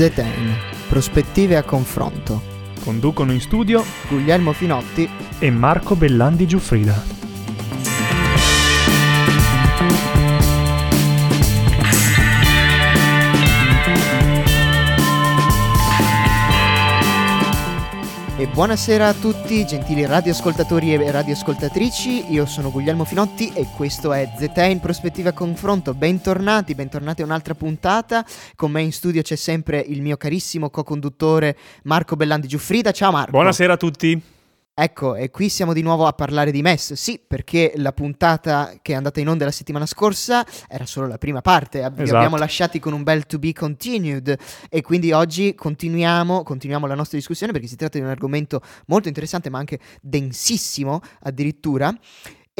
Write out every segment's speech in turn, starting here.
ZN, prospettive a confronto. Conducono in studio Guglielmo Finotti e Marco Bellandi Giuffrida. E buonasera a tutti, gentili radioascoltatori e radioascoltatrici. Io sono Guglielmo Finotti e questo è ZE in prospettiva confronto. Bentornati, bentornati a un'altra puntata. Con me in studio c'è sempre il mio carissimo co-conduttore Marco Bellandi Giuffrida. Ciao Marco. Buonasera a tutti. Ecco, e qui siamo di nuovo a parlare di MES. Sì, perché la puntata che è andata in onda la settimana scorsa era solo la prima parte. Vi Esatto. abbiamo lasciati con un bel to be continued. E quindi oggi continuiamo, continuiamo la nostra discussione perché si tratta di un argomento molto interessante, ma anche densissimo addirittura.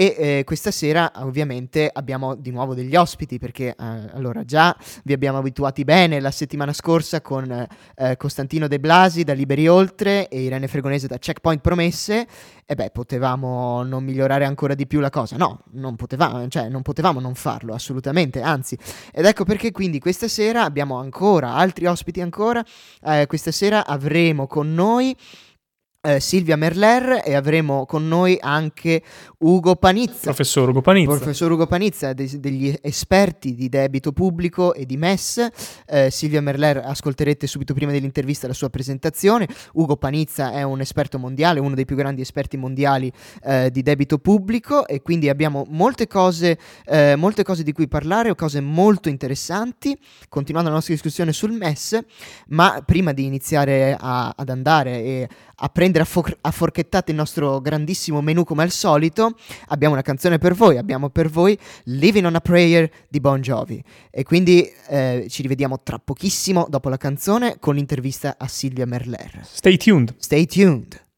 E eh, questa sera ovviamente abbiamo di nuovo degli ospiti perché eh, allora già vi abbiamo abituati bene la settimana scorsa con eh, Costantino De Blasi da Liberi Oltre e Irene Fregonese da Checkpoint Promesse. E beh potevamo non migliorare ancora di più la cosa. No non potevamo cioè non potevamo non farlo assolutamente anzi. Ed ecco perché quindi questa sera abbiamo ancora altri ospiti ancora. Eh, questa sera avremo con noi eh, Silvia Merler e avremo con noi anche Ugo Panizza Professor Ugo Panizza. Professor Ugo Panizza, de- degli esperti di debito pubblico e di MES. Eh, Silvia Merler, ascolterete subito prima dell'intervista la sua presentazione. Ugo Panizza è un esperto mondiale, uno dei più grandi esperti mondiali eh, di debito pubblico e quindi abbiamo molte cose, eh, molte cose di cui parlare, cose molto interessanti, continuando la nostra discussione sul MES, ma prima di iniziare a- ad andare e a prendere a, fo- a forchettate il nostro grandissimo menù come al solito, abbiamo una canzone per voi, abbiamo per voi Living on a Prayer di Bon Jovi e quindi eh, ci rivediamo tra pochissimo dopo la canzone con l'intervista a Silvia Merler. Stay tuned. Stay tuned.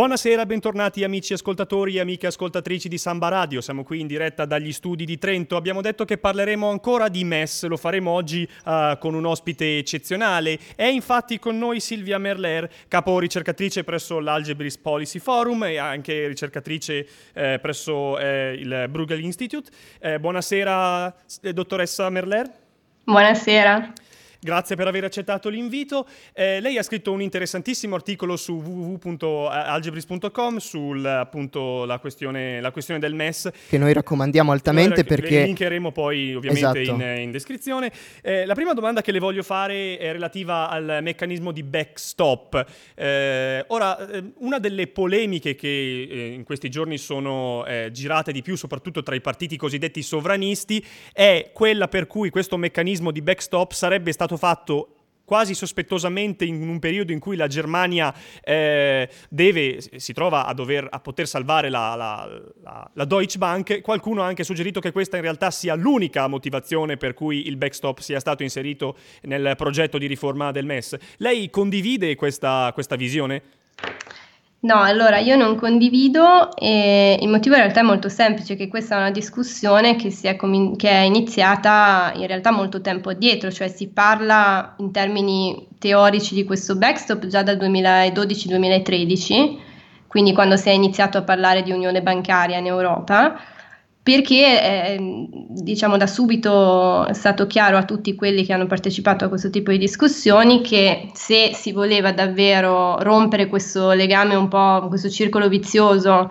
Buonasera, bentornati amici ascoltatori e amiche ascoltatrici di Samba Radio. Siamo qui in diretta dagli studi di Trento. Abbiamo detto che parleremo ancora di MES, lo faremo oggi uh, con un ospite eccezionale. È infatti con noi Silvia Merler, capo ricercatrice presso l'Algebris Policy Forum e anche ricercatrice eh, presso eh, il Bruegel Institute. Eh, buonasera, eh, dottoressa Merler. Buonasera. Grazie per aver accettato l'invito. Eh, lei ha scritto un interessantissimo articolo su www.algebris.com sulla questione, la questione del MES. Che noi raccomandiamo altamente noi perché... Le linkeremo poi ovviamente esatto. in, in, descrizione. Eh, la prima domanda che le voglio fare è relativa al meccanismo di backstop. Eh, ora, eh, una delle polemiche che eh, in questi giorni sono eh, girate di più, soprattutto tra i partiti cosiddetti sovranisti, è quella per cui questo meccanismo di backstop sarebbe stato stato fatto quasi sospettosamente in un periodo in cui la Germania eh, deve, si trova a, dover, a poter salvare la, la, la, la, Deutsche Bank, qualcuno ha anche suggerito che questa in realtà sia l'unica motivazione per cui il backstop sia stato inserito nel progetto di riforma del MES. Lei condivide questa, questa visione? No, allora io non condivido e il motivo in realtà è molto semplice, che questa è una discussione che, è, com- che è iniziata in realtà molto tempo addietro, cioè si parla in termini teorici di questo backstop già dal 2012-2013, quindi quando si è iniziato a parlare di unione bancaria in Europa perché eh, diciamo da subito è stato chiaro a tutti quelli che hanno partecipato a questo tipo di discussioni che se si voleva davvero rompere questo legame un po', questo circolo vizioso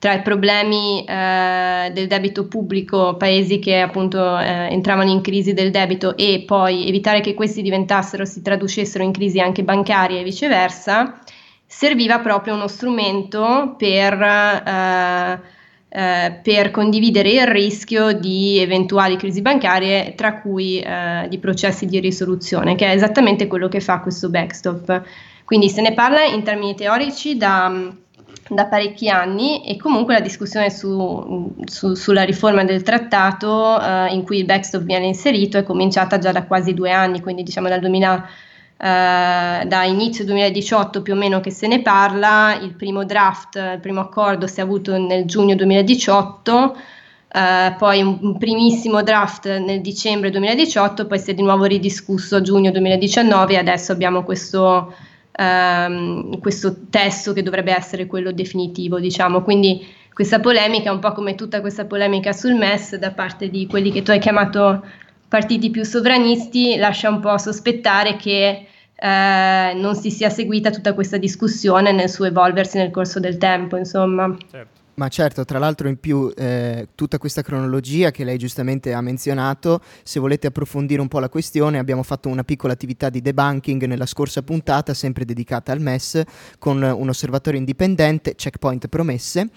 tra i problemi eh, del debito pubblico, paesi che appunto eh, entravano in crisi del debito e poi evitare che questi diventassero, si traducessero in crisi anche bancarie e viceversa, serviva proprio uno strumento per eh, eh, per condividere il rischio di eventuali crisi bancarie, tra cui eh, di processi di risoluzione, che è esattamente quello che fa questo backstop. Quindi se ne parla in termini teorici da, da parecchi anni e comunque la discussione su, su, sulla riforma del trattato eh, in cui il backstop viene inserito è cominciata già da quasi due anni, quindi diciamo dal 2000 eh, da inizio 2018 più o meno che se ne parla, il primo draft, il primo accordo si è avuto nel giugno 2018, eh, poi un, un, primissimo draft nel dicembre 2018, poi si è di nuovo ridiscusso a giugno 2019 e adesso abbiamo questo, ehm, questo testo che dovrebbe essere quello definitivo, diciamo. Quindi questa polemica, un po' come tutta questa polemica sul MES da parte di quelli che tu hai chiamato partiti più sovranisti, lascia un po' sospettare che eh, non si sia seguita tutta questa discussione nel suo evolversi nel corso del tempo, insomma. Certo. Ma certo, tra l'altro in più eh, tutta questa cronologia che lei giustamente ha menzionato, se volete approfondire un po' la questione, abbiamo fatto una piccola attività di debunking nella scorsa puntata, sempre dedicata al MES, con un osservatorio indipendente, Checkpoint Promesse,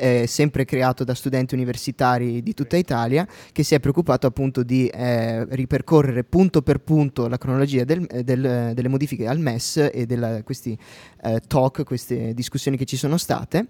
eh, sempre creato da studenti universitari di tutta Italia, che si è preoccupato appunto di eh, ripercorrere punto per punto la cronologia del, del, delle modifiche al MES e di questi eh, talk, queste discussioni che ci sono state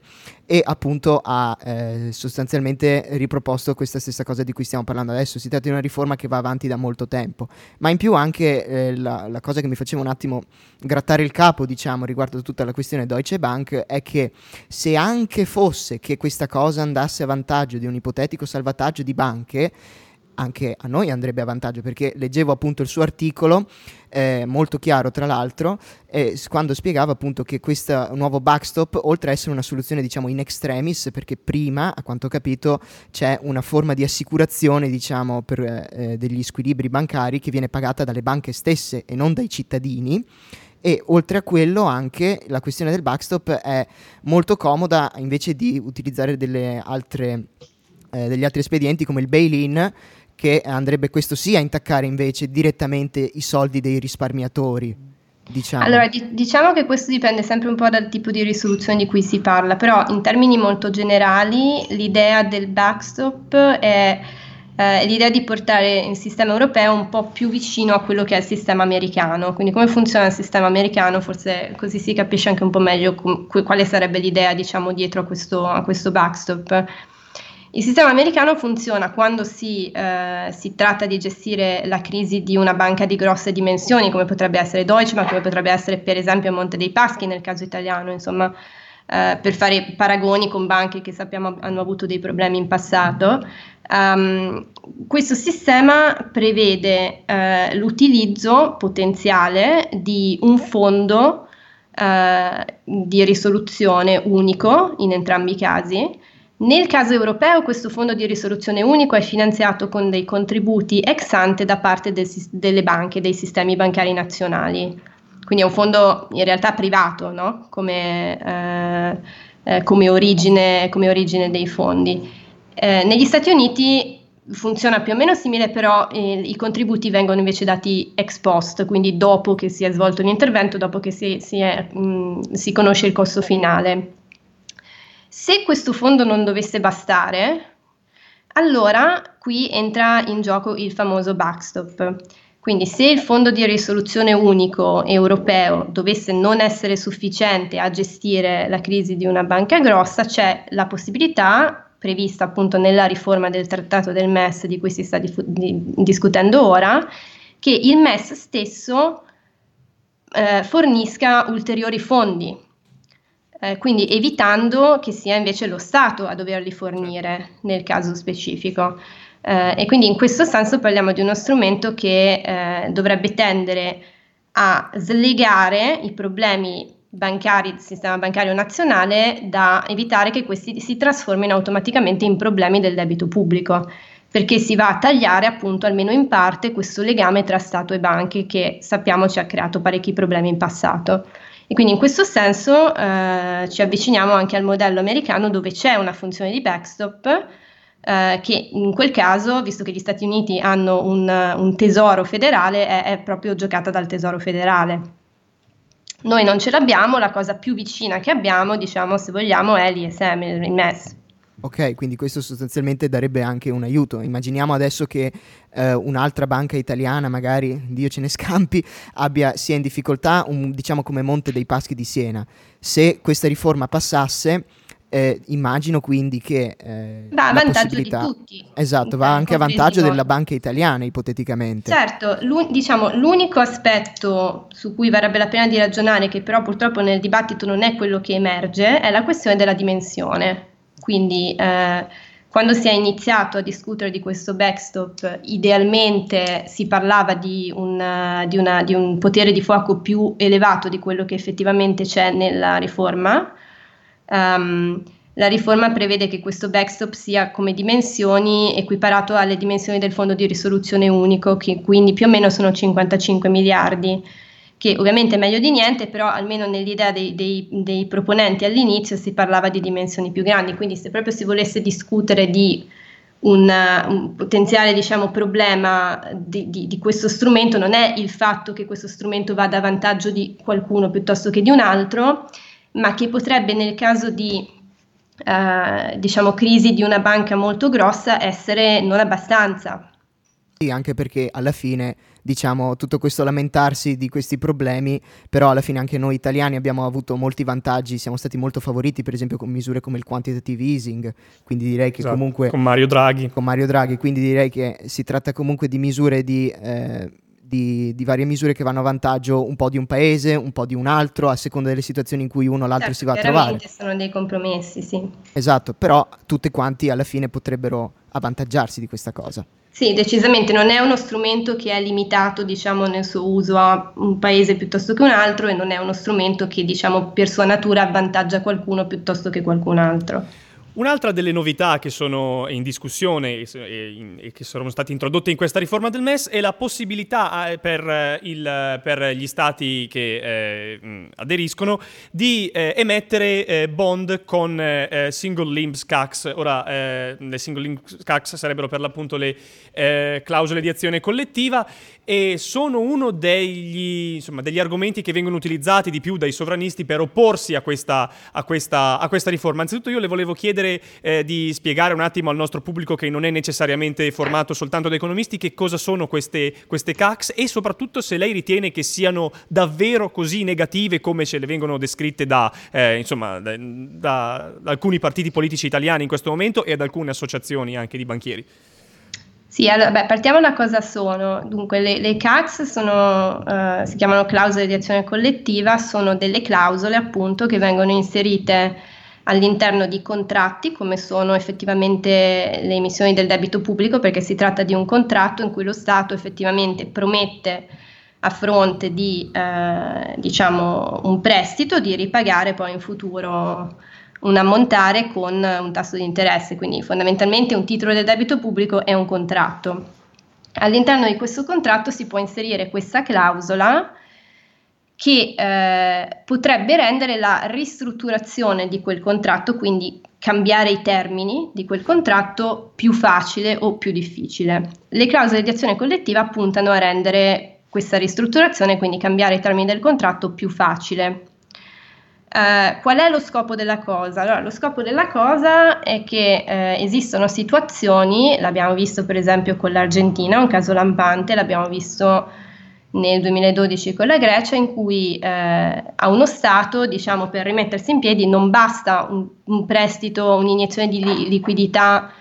e appunto ha eh, sostanzialmente riproposto questa stessa cosa di cui stiamo parlando adesso. Si tratta di una riforma che va avanti da molto tempo, ma in più anche eh, la, la, cosa che mi faceva un attimo grattare il capo, diciamo, riguardo tutta la questione Deutsche Bank è che se anche fosse che questa cosa andasse a vantaggio di un ipotetico salvataggio di banche, anche a noi andrebbe a vantaggio perché leggevo appunto il suo articolo eh, molto chiaro tra l'altro eh, quando spiegava appunto che questo nuovo backstop oltre a essere una soluzione diciamo in extremis perché prima a quanto ho capito c'è una forma di assicurazione diciamo per eh, degli squilibri bancari che viene pagata dalle banche stesse e non dai cittadini e oltre a quello anche la questione del backstop è molto comoda invece di utilizzare altre, eh, degli altri espedienti come il bail-in che andrebbe questo sì a intaccare invece direttamente i soldi dei risparmiatori. Diciamo. Allora, di- diciamo che questo dipende sempre un po' dal tipo di risoluzione di cui si parla, però in termini molto generali l'idea del backstop è eh, l'idea di portare il sistema europeo un po' più vicino a quello che è il sistema americano. Quindi come funziona il sistema americano, forse così si capisce anche un po' meglio com- quale sarebbe l'idea diciamo, dietro a questo, a questo backstop. Il sistema americano funziona quando si, eh, si, tratta di gestire la crisi di una banca di grosse dimensioni, come potrebbe essere Deutsche, ma come potrebbe essere per esempio Monte dei Paschi nel caso italiano, insomma, eh, per fare paragoni con banche che sappiamo hanno avuto dei problemi in passato. Um, questo sistema prevede uh, l'utilizzo potenziale di un fondo uh, di risoluzione unico in entrambi i casi. Nel caso europeo questo fondo di risoluzione unico è finanziato con dei contributi ex ante da parte del, delle banche, dei sistemi bancari nazionali. Quindi è un fondo in realtà privato no? come, eh, eh, come, origine, come origine dei fondi. Eh, negli Stati Uniti funziona più o meno simile, però eh, i contributi vengono invece dati ex post, quindi dopo che si è svolto l'intervento, dopo che si, si, è, mh, si conosce il costo finale. Se questo fondo non dovesse bastare, allora qui entra in gioco il famoso backstop. Quindi se il fondo di risoluzione unico europeo dovesse non essere sufficiente a gestire la crisi di una banca grossa, c'è la possibilità prevista appunto nella riforma del trattato del MES di cui si sta dif- di- discutendo ora, che il MES stesso eh, fornisca ulteriori fondi, eh, quindi evitando che sia invece lo Stato a doverli fornire nel caso specifico. Eh, e quindi in questo senso parliamo di uno strumento che eh, dovrebbe tendere a slegare i problemi bancari del sistema bancario nazionale da evitare che questi si trasformino automaticamente in problemi del debito pubblico, perché si va a tagliare appunto almeno in parte questo legame tra Stato e banche che sappiamo ci ha creato parecchi problemi in passato. E quindi in questo senso eh, ci avviciniamo anche al modello americano dove c'è una funzione di backstop eh, che in quel caso, visto che gli Stati Uniti hanno un, un tesoro federale, è, è proprio giocata dal tesoro federale. Noi non ce l'abbiamo, la cosa più vicina che abbiamo, diciamo, se vogliamo, è l'ISM, il MES. Ok, quindi questo sostanzialmente darebbe anche un aiuto. Immaginiamo adesso che eh, un'altra banca italiana, magari Dio ce ne scampi, abbia, sia in difficoltà, un, diciamo come Monte dei Paschi di Siena. Se questa riforma passasse, eh, immagino quindi che eh, va a vantaggio di tutti. Esatto, va anche a vantaggio della banca italiana, ipoteticamente. Certo, l'un- diciamo, l'unico aspetto su cui varrebbe la pena di ragionare, che però purtroppo nel dibattito non è quello che emerge, è la questione della dimensione. Quindi eh, quando si è iniziato a discutere di questo backstop, idealmente si parlava di un, di, una, di un potere di fuoco più elevato di quello che effettivamente c'è nella riforma Um, la riforma prevede che questo backstop sia come dimensioni equiparato alle dimensioni del fondo di risoluzione unico, che quindi più o meno sono 55 miliardi, che ovviamente è meglio di niente, però almeno nell'idea dei, dei, dei proponenti all'inizio si parlava di dimensioni più grandi, quindi se proprio si volesse discutere di un, un, potenziale diciamo, problema di, di, di, questo strumento non è il fatto che questo strumento vada a vantaggio di qualcuno piuttosto che di un altro, ma che potrebbe nel caso di eh, diciamo, crisi di una banca molto grossa essere non abbastanza. Sì, anche perché alla fine diciamo tutto questo lamentarsi di questi problemi, però alla fine anche noi italiani abbiamo avuto molti vantaggi, siamo stati molto favoriti per esempio con misure come il quantitative easing, quindi direi che esatto, comunque... Con Mario Draghi. Con Mario Draghi, quindi direi che si tratta comunque di misure di... Eh, di, di, varie misure che vanno a vantaggio un po' di un paese, un po' di un altro, a seconda delle situazioni in cui uno o l'altro certo, si va a trovare. sono dei compromessi, sì. Esatto, però tutte quanti alla fine potrebbero avvantaggiarsi di questa cosa. Sì, decisamente non è uno strumento che è limitato, diciamo, nel suo uso a un paese piuttosto che un altro e non è uno strumento che, diciamo, per sua natura avvantaggia qualcuno piuttosto che qualcun altro. Un'altra delle novità che sono in discussione e, che sono state introdotte in questa riforma del MES è la possibilità eh, per, eh, il, per gli stati che eh, aderiscono di eh, emettere eh, bond con eh, single limb SCAX. Ora, le single limb SCAX sarebbero per l'appunto le clausole di azione collettiva e sono uno degli, insomma, degli, argomenti che vengono utilizzati di più dai sovranisti per opporsi a questa, a questa, a questa riforma. Anzitutto io le volevo chiedere eh, di spiegare un attimo al nostro pubblico che non è necessariamente formato soltanto da economisti che cosa sono queste, queste CACs e soprattutto se lei ritiene che siano davvero così negative come ce le vengono descritte da, eh, insomma, da, da, alcuni partiti politici italiani in questo momento e da alcune associazioni anche di banchieri. Sì, allora, beh, partiamo da cosa sono. Dunque, le, le CACS sono, uh, si chiamano clausole di azione collettiva, sono delle clausole appunto che vengono inserite all'interno di contratti come sono effettivamente le emissioni del debito pubblico perché si tratta di un contratto in cui lo Stato effettivamente promette a fronte di eh, diciamo un prestito di ripagare poi in futuro un ammontare con un tasso di interesse, quindi fondamentalmente un titolo del debito pubblico è un contratto. All'interno di questo contratto si può inserire questa clausola che eh, potrebbe rendere la ristrutturazione di quel contratto, quindi cambiare i termini di quel contratto più facile o più difficile. Le clausole di azione collettiva puntano a rendere questa ristrutturazione, quindi cambiare i termini del contratto più facile. Uh, qual è lo scopo della cosa? Allora, lo scopo della cosa è che eh, esistono situazioni, l'abbiamo visto per esempio con l'Argentina, un caso lampante, l'abbiamo visto nel 2012 con la Grecia, in cui eh, a uno Stato, diciamo, per rimettersi in piedi non basta un, un prestito, un'iniezione di li- liquidità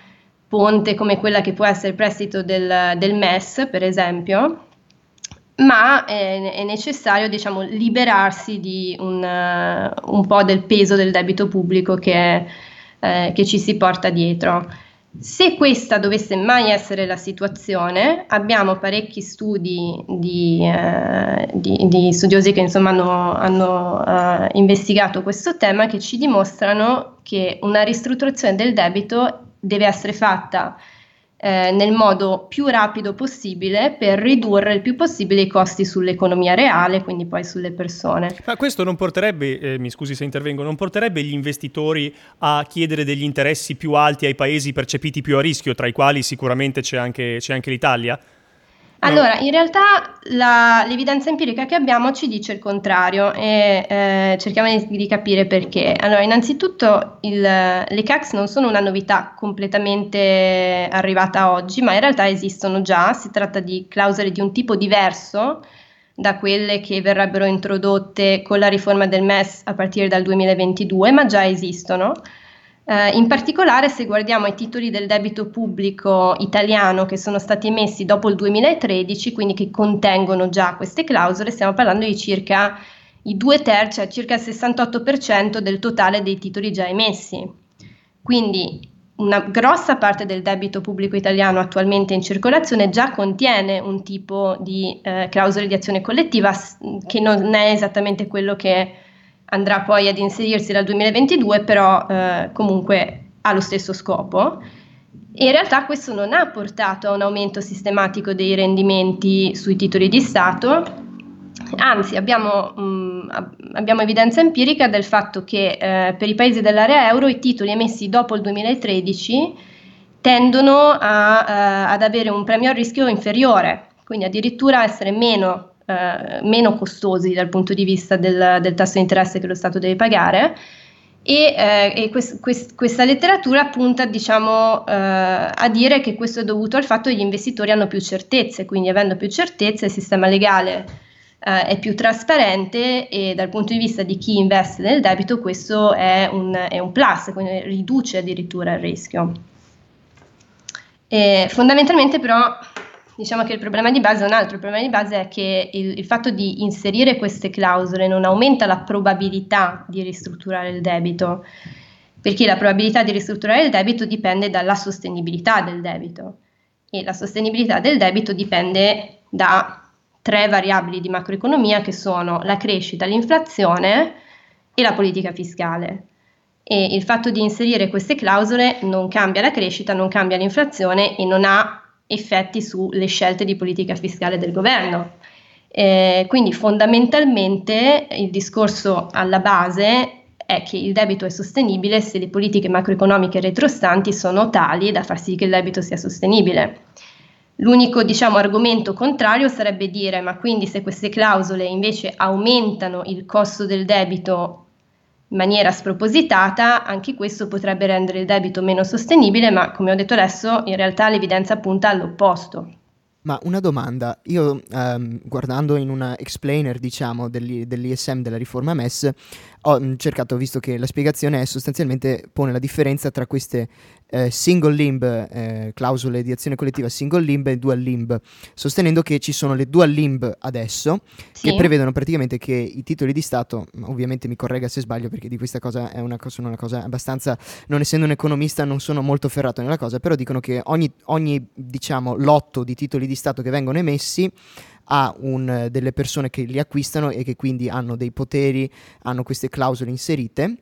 ponte come quella che può essere il prestito del, del MES, per esempio, ma è, è necessario diciamo, liberarsi di un, uh, un, po' del peso del debito pubblico che, eh, che, ci si porta dietro. Se questa dovesse mai essere la situazione, abbiamo parecchi studi di, eh, di, di studiosi che insomma, hanno, hanno uh, investigato questo tema che ci dimostrano che una ristrutturazione del debito deve essere fatta eh, nel modo più rapido possibile per ridurre il più possibile i costi sull'economia reale, quindi poi sulle persone. Ma questo non porterebbe, eh, mi scusi se intervengo, non porterebbe gli investitori a chiedere degli interessi più alti ai paesi percepiti più a rischio, tra i quali sicuramente c'è anche, c'è anche l'Italia? Allora, in realtà la, l'evidenza empirica che abbiamo ci dice il contrario e eh, cerchiamo di, di, capire perché. Allora, innanzitutto il, le CACs non sono una novità completamente arrivata oggi, ma in realtà esistono già, si tratta di clausole di un tipo diverso da quelle che verrebbero introdotte con la riforma del MES a partire dal 2022, ma già esistono. Eh, in particolare, se guardiamo i titoli del debito pubblico italiano che sono stati emessi dopo il 2013, quindi che contengono già queste clausole, stiamo parlando di circa i due terzi, cioè circa il 68% del totale dei titoli già emessi. Quindi una grossa parte del debito pubblico italiano attualmente in circolazione già contiene un tipo di eh, clausole di azione collettiva che non è esattamente quello che andrà poi ad inserirsi dal 2022, però eh, comunque ha lo stesso scopo. In realtà questo non ha portato a un aumento sistematico dei rendimenti sui titoli di Stato, anzi abbiamo, mh, abbiamo evidenza empirica del fatto che eh, per i paesi dell'area euro i titoli emessi dopo il 2013 tendono a, eh, ad avere un premio a rischio inferiore, quindi addirittura essere meno eh, meno costosi dal punto di vista del, del, tasso di interesse che lo Stato deve pagare. E, eh, e quest, quest, questa letteratura punta diciamo, eh, a dire che questo è dovuto al fatto che gli investitori hanno più certezze, quindi avendo più certezze il sistema legale eh, è più trasparente e dal punto di vista di chi investe nel debito questo è un, è un plus, quindi riduce addirittura il rischio. E fondamentalmente però Diciamo che il problema di base è un altro, il problema di base è che il, il, fatto di inserire queste clausole non aumenta la probabilità di ristrutturare il debito, perché la probabilità di ristrutturare il debito dipende dalla sostenibilità del debito e la sostenibilità del debito dipende da tre variabili di macroeconomia che sono la crescita, l'inflazione e la politica fiscale. E il fatto di inserire queste clausole non cambia la crescita, non cambia l'inflazione e non ha effetti sulle scelte di politica fiscale del governo. Eh, quindi fondamentalmente il discorso alla base è che il debito è sostenibile se le politiche macroeconomiche retrostanti sono tali da far sì che il debito sia sostenibile. L'unico diciamo, argomento contrario sarebbe dire ma quindi se queste clausole invece aumentano il costo del debito in maniera spropositata, anche questo potrebbe rendere il debito meno sostenibile, ma come ho detto adesso, in realtà l'evidenza punta all'opposto. Ma una domanda, io um, guardando in una explainer diciamo dell'ISM della riforma MES ho mm, cercato, visto che la spiegazione è sostanzialmente pone la differenza tra queste eh, single limb, eh, clausole di azione collettiva single limb e dual limb, sostenendo che ci sono le dual limb adesso, sì. che prevedono praticamente che i titoli di Stato, ovviamente mi corregga se sbaglio perché di questa cosa è una, sono una cosa abbastanza, non essendo un economista non sono molto ferrato nella cosa, però dicono che ogni, ogni diciamo, lotto di titoli di Stato che vengono emessi ha un, delle persone che li acquistano e che quindi hanno dei poteri, hanno queste clausole inserite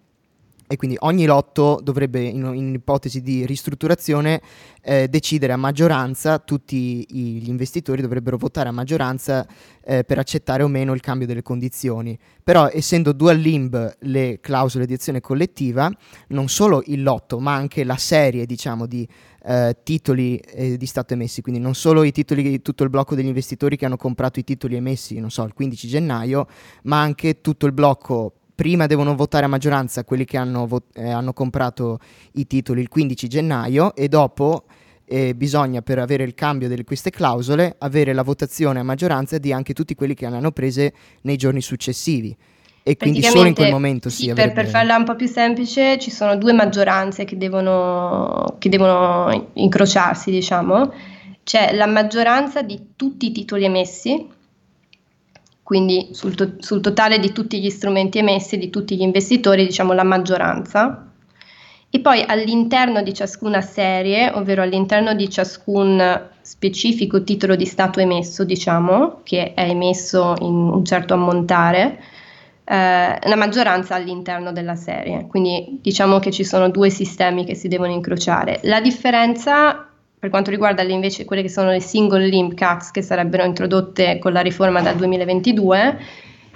e quindi ogni lotto dovrebbe, in, in ipotesi di ristrutturazione, eh, decidere a maggioranza, tutti gli investitori dovrebbero votare a maggioranza eh, per accettare o meno il cambio delle condizioni. Però essendo dual limb le clausole di azione collettiva, non solo il lotto, ma anche la serie diciamo, di eh, titoli eh, di Stato emessi, quindi non solo i titoli, tutto il blocco degli investitori che hanno comprato i titoli emessi, non so, il 15 gennaio, ma anche tutto il blocco prima devono votare a maggioranza quelli che hanno, vo- eh, hanno comprato i titoli il 15 gennaio e dopo eh, bisogna per avere il cambio di queste clausole avere la votazione a maggioranza di anche tutti quelli che le hanno prese nei giorni successivi. E quindi solo in quel momento sì per, per, farla un po' più semplice ci sono due maggioranze che devono, che devono incrociarsi diciamo. C'è la maggioranza di tutti i titoli emessi quindi sul, to- sul, totale di tutti gli strumenti emessi, di tutti gli investitori, diciamo la maggioranza. E poi all'interno di ciascuna serie, ovvero all'interno di ciascun specifico titolo di Stato emesso, diciamo, che è emesso in un certo ammontare, eh, la maggioranza all'interno della serie. Quindi diciamo che ci sono due sistemi che si devono incrociare. La differenza per quanto riguarda le, invece quelle che sono le single limb CACs che sarebbero introdotte con la riforma dal 2022,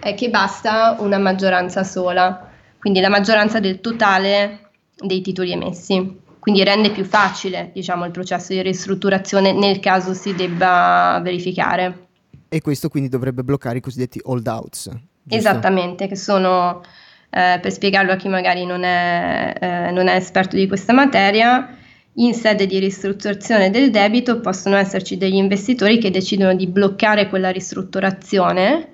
è che basta una maggioranza sola, quindi la maggioranza del totale dei titoli emessi. Quindi rende più facile diciamo, il processo di ristrutturazione nel caso si debba verificare. E questo quindi dovrebbe bloccare i cosiddetti hold outs. Esattamente, che sono, eh, per spiegarlo a chi magari non è, eh, non è esperto di questa materia, in sede di ristrutturazione del debito possono esserci degli investitori che decidono di bloccare quella ristrutturazione,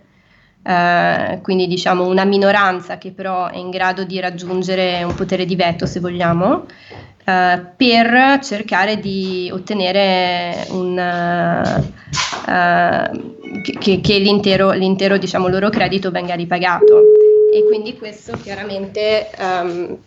eh, quindi diciamo una minoranza che però è in grado di raggiungere un potere di veto, se vogliamo, eh, per cercare di ottenere un, uh, che, che l'intero, l'intero diciamo, loro credito venga ripagato. E quindi questo chiaramente um,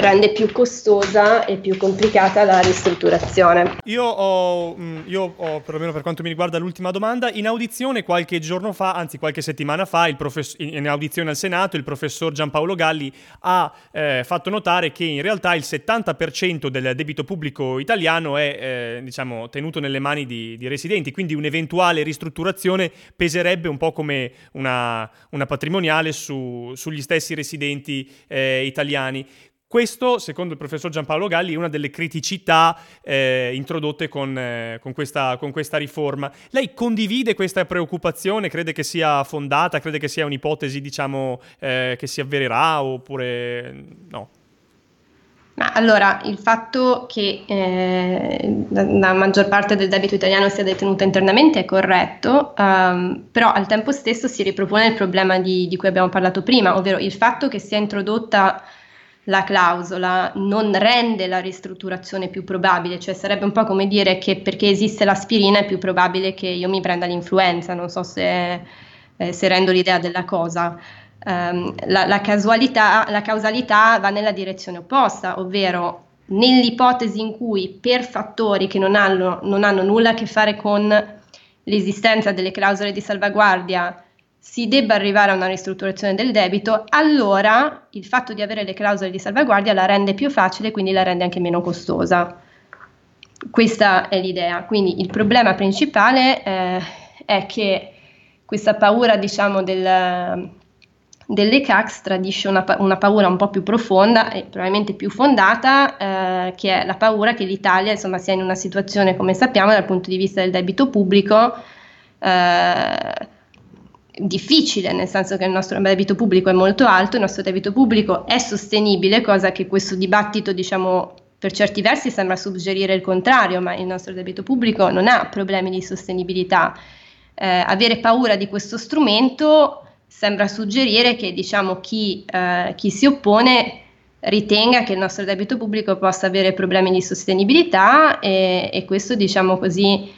rende più costosa e più complicata la ristrutturazione. Io ho, mm, io ho, perlomeno per quanto mi riguarda l'ultima domanda, in audizione qualche giorno fa, anzi qualche settimana fa, profess- in audizione al Senato, il professor Giampaolo Galli ha eh, fatto notare che in realtà il 70% del debito pubblico italiano è eh, diciamo, tenuto nelle mani di, di, residenti, quindi un'eventuale ristrutturazione peserebbe un po' come una, una patrimoniale su, su sugli stessi residenti eh, italiani. Questo, secondo il professor Giampaolo Galli, è una delle criticità eh, introdotte con, eh, con, questa, con, questa, riforma. Lei condivide questa preoccupazione? Crede che sia fondata? Crede che sia un'ipotesi, diciamo, eh, che si avvererà oppure no? Allora, il fatto che eh, la, la, maggior parte del debito italiano sia detenuta internamente è corretto, um, però al tempo stesso si ripropone il problema di, di, cui abbiamo parlato prima, ovvero il fatto che sia introdotta la clausola non rende la ristrutturazione più probabile, cioè sarebbe un po' come dire che perché esiste l'aspirina è più probabile che io mi prenda l'influenza, non so se, eh, se rendo l'idea della cosa. Um, la, la, la causalità va nella direzione opposta, ovvero nell'ipotesi in cui per fattori che non hanno, non hanno nulla a che fare con l'esistenza delle clausole di salvaguardia si debba arrivare a una ristrutturazione del debito, allora il fatto di avere le clausole di salvaguardia la rende più facile, quindi la rende anche meno costosa. Questa è l'idea. Quindi il problema principale eh, è che questa paura, diciamo, del, delle CACs tradisce una, una, paura un po' più profonda e probabilmente più fondata, eh, che è la paura che l'Italia insomma, sia in una situazione, come sappiamo, dal punto di vista del debito pubblico, eh, difficile, nel senso che il nostro debito pubblico è molto alto, il nostro debito pubblico è sostenibile, cosa che questo dibattito, diciamo, per certi versi sembra suggerire il contrario, ma il nostro debito pubblico non ha problemi di sostenibilità. Eh, avere paura di questo strumento sembra suggerire che diciamo, chi, eh, chi si oppone ritenga che il nostro debito pubblico possa avere problemi di sostenibilità e, e, questo diciamo così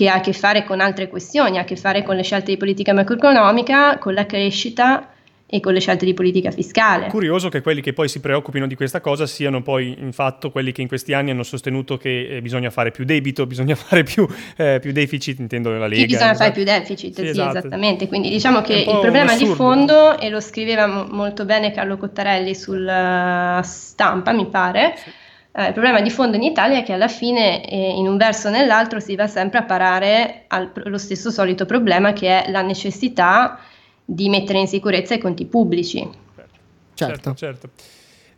che ha a che fare con altre questioni, ha a che fare con le scelte di politica macroeconomica, con la crescita e con le scelte di politica fiscale. Curioso che quelli che poi si preoccupino di questa cosa siano poi in fatto quelli che in questi anni hanno sostenuto che eh, bisogna fare più debito, bisogna fare più, eh, più deficit, intendo la Lega. Sì, bisogna esatto. fare più deficit, sì, sì esatto. esattamente. Quindi diciamo che il problema di fondo, e lo scriveva m- molto bene Carlo Cottarelli sulla uh, stampa, mi pare, sì. Uh, il problema di fondo in Italia è che alla fine, eh, in un verso o nell'altro, si va sempre a parare allo stesso solito problema che è la necessità di mettere in sicurezza i conti pubblici. Certo, certo. certo.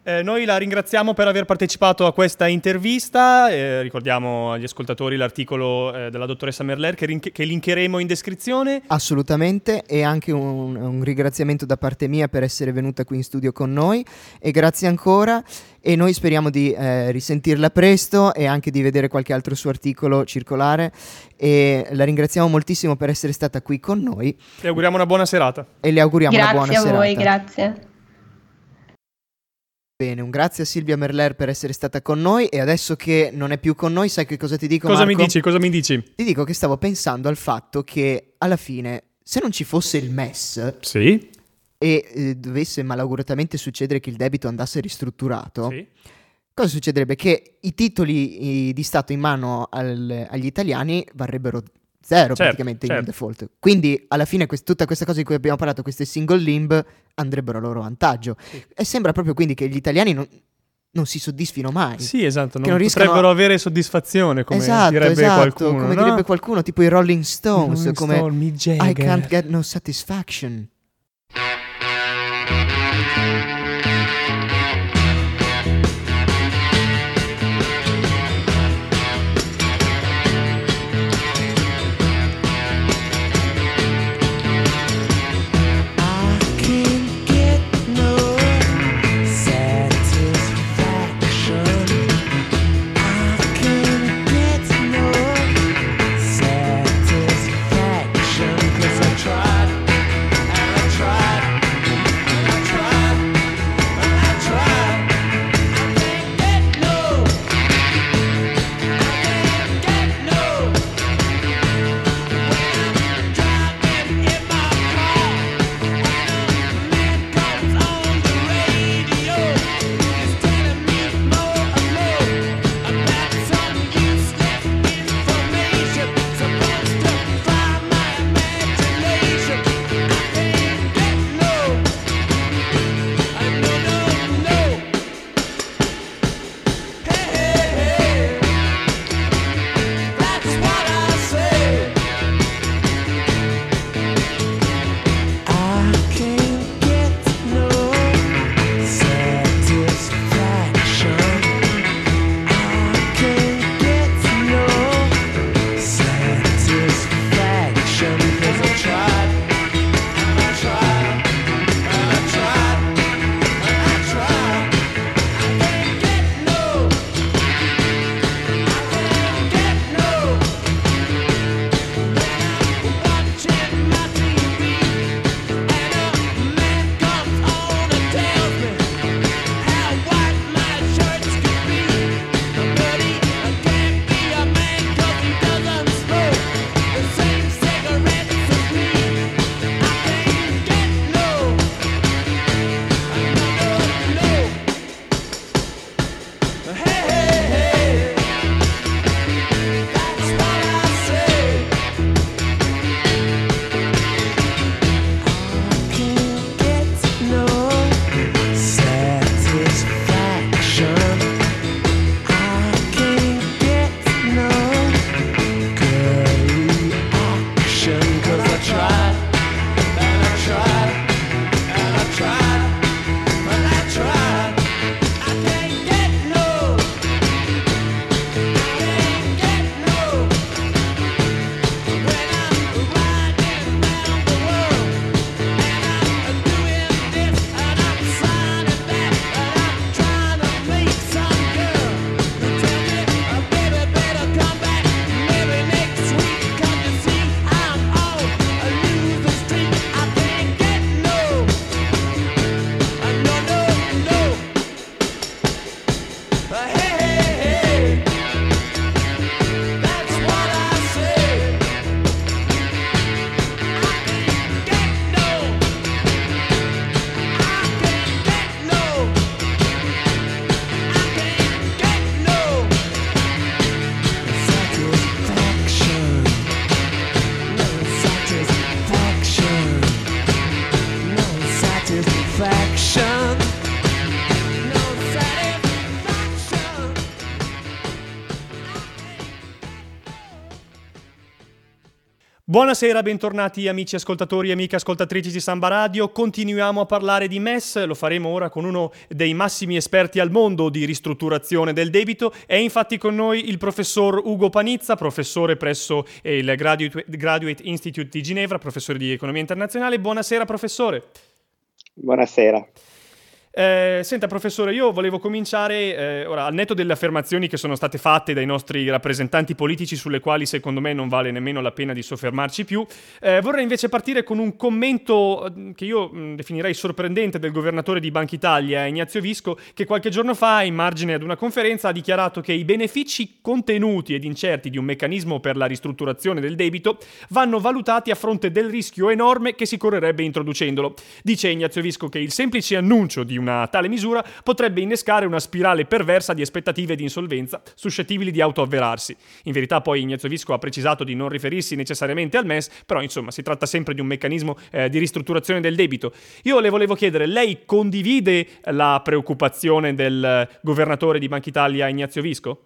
Eh, noi la ringraziamo per aver partecipato a questa intervista, eh, ricordiamo agli ascoltatori l'articolo eh, della dottoressa Merler che, rin- che, linkeremo in descrizione. Assolutamente e anche un, un, ringraziamento da parte mia per essere venuta qui in studio con noi e grazie ancora e noi speriamo di eh, risentirla presto e anche di vedere qualche altro suo articolo circolare e la ringraziamo moltissimo per essere stata qui con noi. Le auguriamo una buona serata. E le auguriamo grazie una buona serata. Grazie a voi, grazie. Bene, un grazie a Silvia Merler per essere stata con noi e adesso che non è più con noi, sai che cosa ti dico? Cosa Marco? mi dici? Cosa mi dici? Ti dico che stavo pensando al fatto che alla fine, se non ci fosse il MES sì. e eh, dovesse malauguratamente succedere che il debito andasse ristrutturato, sì. cosa succederebbe? Che i titoli di Stato in mano al, agli italiani varrebbero zero certo, praticamente certo. in default. Quindi alla fine quest- tutta questa cosa di cui abbiamo parlato, queste single limb, andrebbero a loro vantaggio. Sì. E sembra proprio quindi che gli italiani non, non si soddisfino mai. Sì, esatto, non, non potrebbero avere soddisfazione, come esatto, direbbe esatto, qualcuno. Come no? direbbe qualcuno, tipo i Rolling Stones, Rolling come Stone, I can't get no satisfaction. Buonasera, bentornati amici ascoltatori e amiche ascoltatrici di Samba Radio. Continuiamo a parlare di MES, lo faremo ora con uno dei massimi esperti al mondo di ristrutturazione del debito. È infatti con noi il professor Ugo Panizza, professore presso il Graduate, Institute di Ginevra, professore di economia internazionale. Buonasera professore. Buonasera. Eh, senta, professore, io volevo cominciare, eh, ora, al netto delle affermazioni che sono state fatte dai nostri rappresentanti politici, sulle quali secondo me non vale nemmeno la pena di soffermarci più, eh, vorrei invece partire con un commento mm, che io mh, mm, definirei sorprendente del governatore di Banca Italia, Ignazio Visco, che qualche giorno fa, in margine ad una conferenza, ha dichiarato che i benefici contenuti ed incerti di un meccanismo per la ristrutturazione del debito vanno valutati a fronte del rischio enorme che si correrebbe introducendolo. Dice Ignazio Visco che il semplice annuncio di una tale misura potrebbe innescare una spirale perversa di aspettative di insolvenza suscettibili di autoavverarsi. In verità poi Ignazio Visco ha precisato di non riferirsi necessariamente al MES, però insomma si tratta sempre di un meccanismo eh, di ristrutturazione del debito. Io le volevo chiedere, lei condivide la preoccupazione del governatore di Banca Italia Ignazio Visco?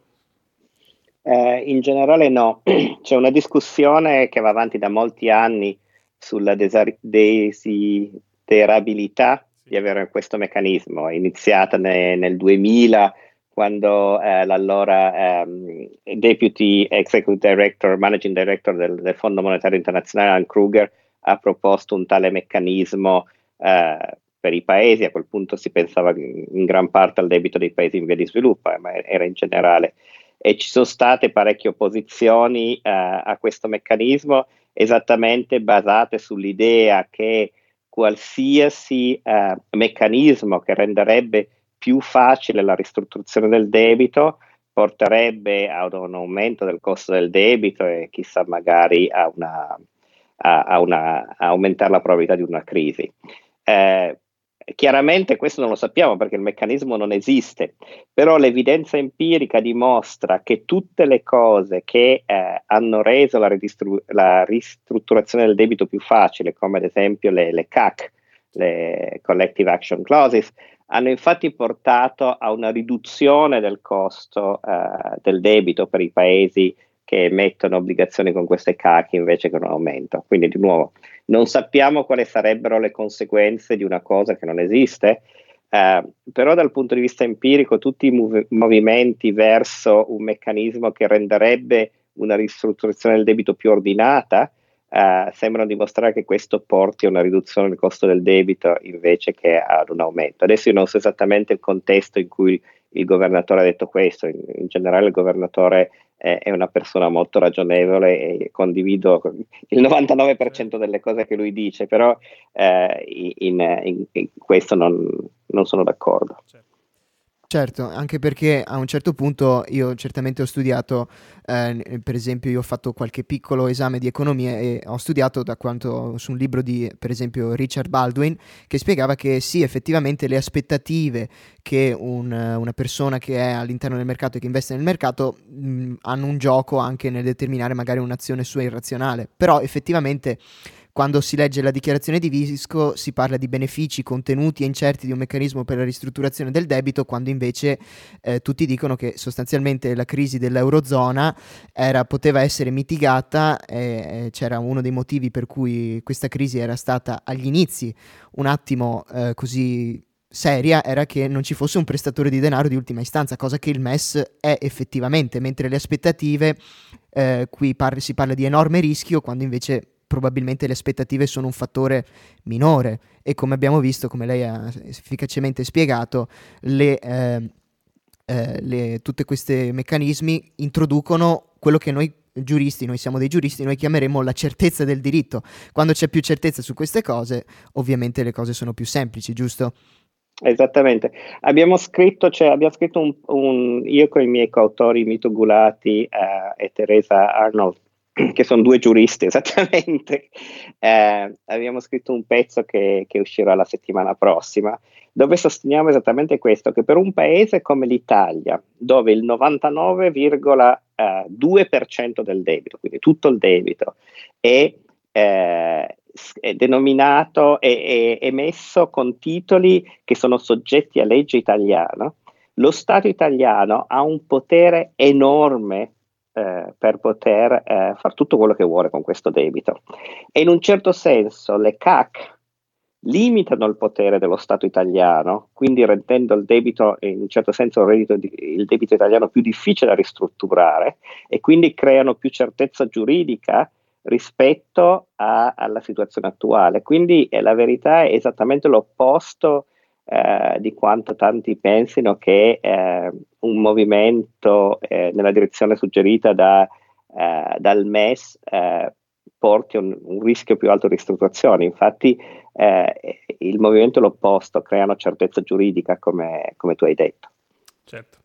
Eh, in generale no, c'è una discussione che va avanti da molti anni sulla desiderabilità di avere questo meccanismo. È iniziata ne, nel 2000 quando eh, l'allora um, Deputy Executive Director, Managing Director del, del, Fondo Monetario Internazionale, Alan Kruger, ha proposto un tale meccanismo uh, per i paesi. A quel punto si pensava in gran parte al debito dei paesi in via di sviluppo, eh, ma era in generale. E ci sono state parecchie opposizioni uh, a questo meccanismo, esattamente basate sull'idea che qualsiasi eh, meccanismo che renderebbe più facile la ristrutturazione del debito porterebbe a un aumento del costo del debito e chissà magari a, una, a, a, una, aumentare la probabilità di una crisi. Eh, Chiaramente questo non lo sappiamo perché il meccanismo non esiste, però l'evidenza empirica dimostra che tutte le cose che eh, hanno reso la, ridistru- la, ristrutturazione del debito più facile, come ad esempio le, le CAC, le Collective Action Clauses, hanno infatti portato a una riduzione del costo eh, del debito per i paesi che emettono obbligazioni con queste CAC invece che un aumento. Quindi di nuovo non sappiamo quali sarebbero le conseguenze di una cosa che non esiste, eh, però dal punto di vista empirico tutti i mov- movimenti verso un meccanismo che renderebbe una ristrutturazione del debito più ordinata eh, sembrano dimostrare che questo porti a una riduzione del costo del debito invece che ad un aumento. Adesso io non so esattamente il contesto in cui il governatore ha detto questo, in, in generale il governatore eh, è una persona molto ragionevole e condivido il 99% delle cose che lui dice, però eh, in, in, in, questo non, non sono d'accordo. Certo. Certo, anche perché a un certo punto io certamente ho studiato, eh, per esempio io ho fatto qualche piccolo esame di economia e ho studiato da quanto su un libro di, per esempio, Richard Baldwin, che spiegava che sì, effettivamente le aspettative che un, una persona che è all'interno del mercato e che investe nel mercato mh, hanno un gioco anche nel determinare magari un'azione sua irrazionale, però effettivamente quando si legge la dichiarazione di Visco si parla di benefici contenuti e incerti di un meccanismo per la ristrutturazione del debito, quando invece eh, tutti dicono che sostanzialmente la crisi dell'Eurozona era, poteva essere mitigata e c'era uno dei motivi per cui questa crisi era stata agli inizi un attimo eh, così seria era che non ci fosse un prestatore di denaro di ultima istanza, cosa che il MES è effettivamente, mentre le aspettative, eh, qui par- si parla di enorme rischio, quando invece probabilmente le aspettative sono un fattore minore e come abbiamo visto, come lei ha efficacemente spiegato, le, eh, eh, le, tutti questi meccanismi introducono quello che noi giuristi, noi siamo dei giuristi, noi chiameremo la certezza del diritto. Quando c'è più certezza su queste cose, ovviamente le cose sono più semplici, giusto? Esattamente. Abbiamo scritto, cioè, abbiamo scritto un, un, io con i miei coautori Mito Gulati eh, e Teresa Arnold che sono due giuristi esattamente, eh, abbiamo scritto un pezzo che, che, uscirà la settimana prossima, dove sosteniamo esattamente questo, che per un paese come l'Italia, dove il 99,2% del debito, quindi tutto il debito, è, eh, è denominato e emesso con titoli che sono soggetti a legge italiana, lo Stato italiano ha un potere enorme eh, per poter eh, fare tutto quello che vuole con questo debito. E in un certo senso le CAC limitano il potere dello Stato italiano, quindi rendendo il debito, in un certo senso il, il debito italiano più difficile da ristrutturare e quindi creano più certezza giuridica rispetto a, alla situazione attuale. Quindi eh, la verità è esattamente l'opposto eh, di quanto tanti pensino che eh, un movimento eh, nella direzione suggerita da, eh, dal MES eh, porti un, un, rischio più alto di ristrutturazione. Infatti il movimento è l'opposto, creano certezza giuridica come, come tu hai detto. Certo.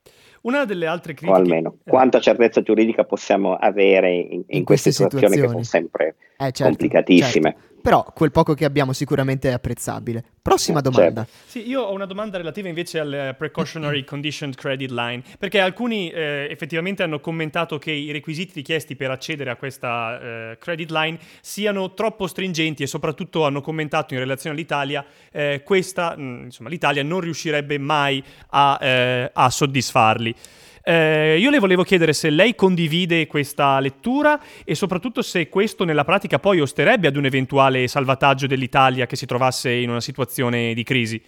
Una delle altre critiche... O almeno, quanta certezza giuridica possiamo avere in, in, in queste, queste situazioni, situazioni, che sono sempre eh, certo, complicatissime. Certo. Però quel poco che abbiamo sicuramente è apprezzabile. Prossima eh, domanda. Certo. Sì, io ho una domanda relativa invece al Precautionary Conditioned Credit Line, perché alcuni eh, effettivamente hanno commentato che i requisiti richiesti per accedere a questa eh, credit line siano troppo stringenti e soprattutto hanno commentato in relazione all'Italia, eh, questa, mh, mm, insomma, l'Italia non riuscirebbe mai a, eh, a soddisfarli. Eh, io le volevo chiedere se lei condivide questa lettura e soprattutto se questo nella pratica poi osterebbe ad un eventuale salvataggio dell'Italia che si trovasse in una situazione di crisi.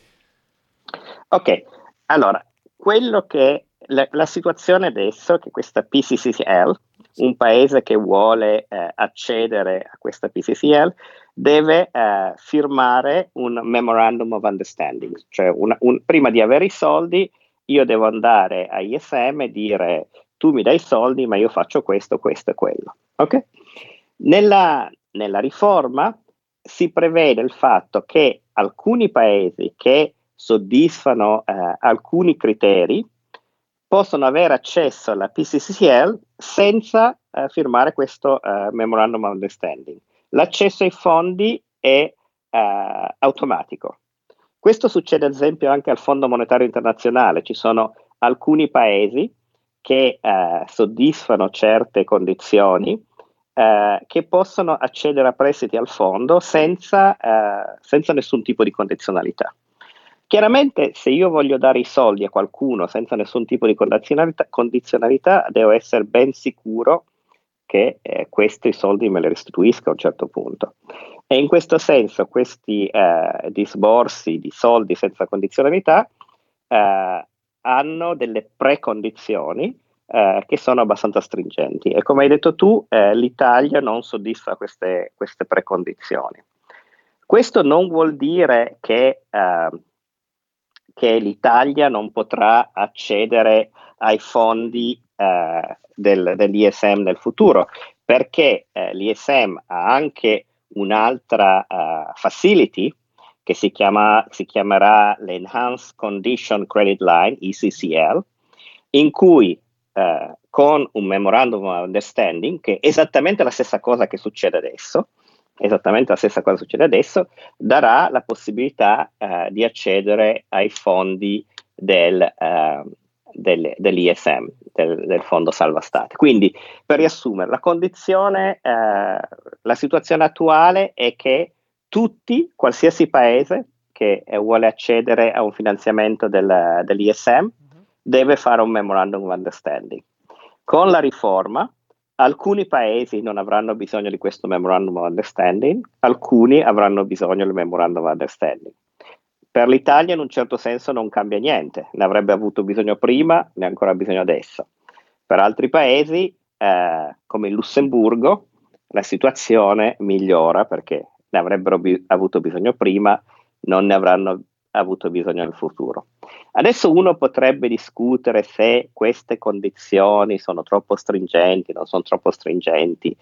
Ok, allora, quello che la, la situazione adesso è che questa PCCL, un paese che vuole eh, accedere a questa PCCL, deve eh, firmare un memorandum of understanding, cioè una, un, prima di avere i soldi io devo andare a ISM e dire tu mi dai soldi ma io faccio questo, questo e quello. Okay? Nella, nella riforma si prevede il fatto che alcuni paesi che soddisfano eh, alcuni criteri possono avere accesso alla PCCL senza eh, firmare questo eh, Memorandum of Understanding. L'accesso ai fondi è eh, automatico. Questo succede ad esempio anche al Fondo Monetario Internazionale, ci sono alcuni paesi che eh, soddisfano certe condizioni eh, che possono accedere a prestiti al fondo senza, eh, senza nessun tipo di condizionalità. Chiaramente se io voglio dare i soldi a qualcuno senza nessun tipo di condizionalità, condizionalità devo essere ben sicuro che eh, questi soldi me li restituisca a un certo punto. E in questo senso questi eh, disborsi di soldi senza condizionalità eh, hanno delle precondizioni eh, che sono abbastanza stringenti e come hai detto tu eh, l'Italia non soddisfa queste, queste, precondizioni. Questo non vuol dire che, eh, che l'Italia non potrà accedere ai fondi eh, del, dell'ISM nel futuro, perché l'ISM ha anche un'altra uh, facility che si, chiama, si chiamerà l'Enhanced Condition Credit Line, ECCL, in cui uh, con un Memorandum of Understanding, che è esattamente la stessa cosa che succede adesso, esattamente la stessa cosa succede adesso, darà la possibilità uh, di accedere ai fondi del, del, dell'ISM, del, del, Fondo Salva Stati. Quindi, per riassumere, la condizione, eh, la situazione attuale è che tutti, qualsiasi paese che eh, vuole accedere a un finanziamento del, dell'ISM, uh-huh. deve fare un memorandum of understanding. Con la riforma, alcuni paesi non avranno bisogno di questo memorandum of understanding, alcuni avranno bisogno del memorandum of understanding. Per l'Italia in un certo senso non cambia niente, ne avrebbe avuto bisogno prima, ne ha ancora bisogno adesso. Per altri paesi, eh, come il Lussemburgo, la situazione migliora perché ne avrebbero bi- avuto bisogno prima, non ne avranno avuto bisogno nel futuro. Adesso uno potrebbe discutere se queste condizioni sono troppo stringenti, non sono troppo stringenti,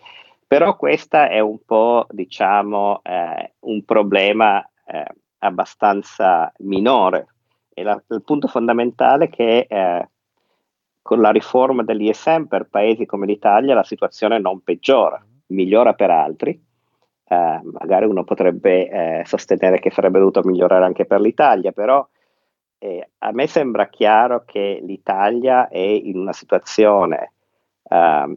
però questo è un po', diciamo, eh, un problema eh, abbastanza minore. E la, il punto fondamentale è che eh, con la riforma dell'ISM per paesi come l'Italia la situazione non peggiora, migliora per altri. Eh, magari uno potrebbe eh, sostenere che sarebbe dovuto migliorare anche per l'Italia, però eh, a me sembra chiaro che l'Italia è in una situazione ehm,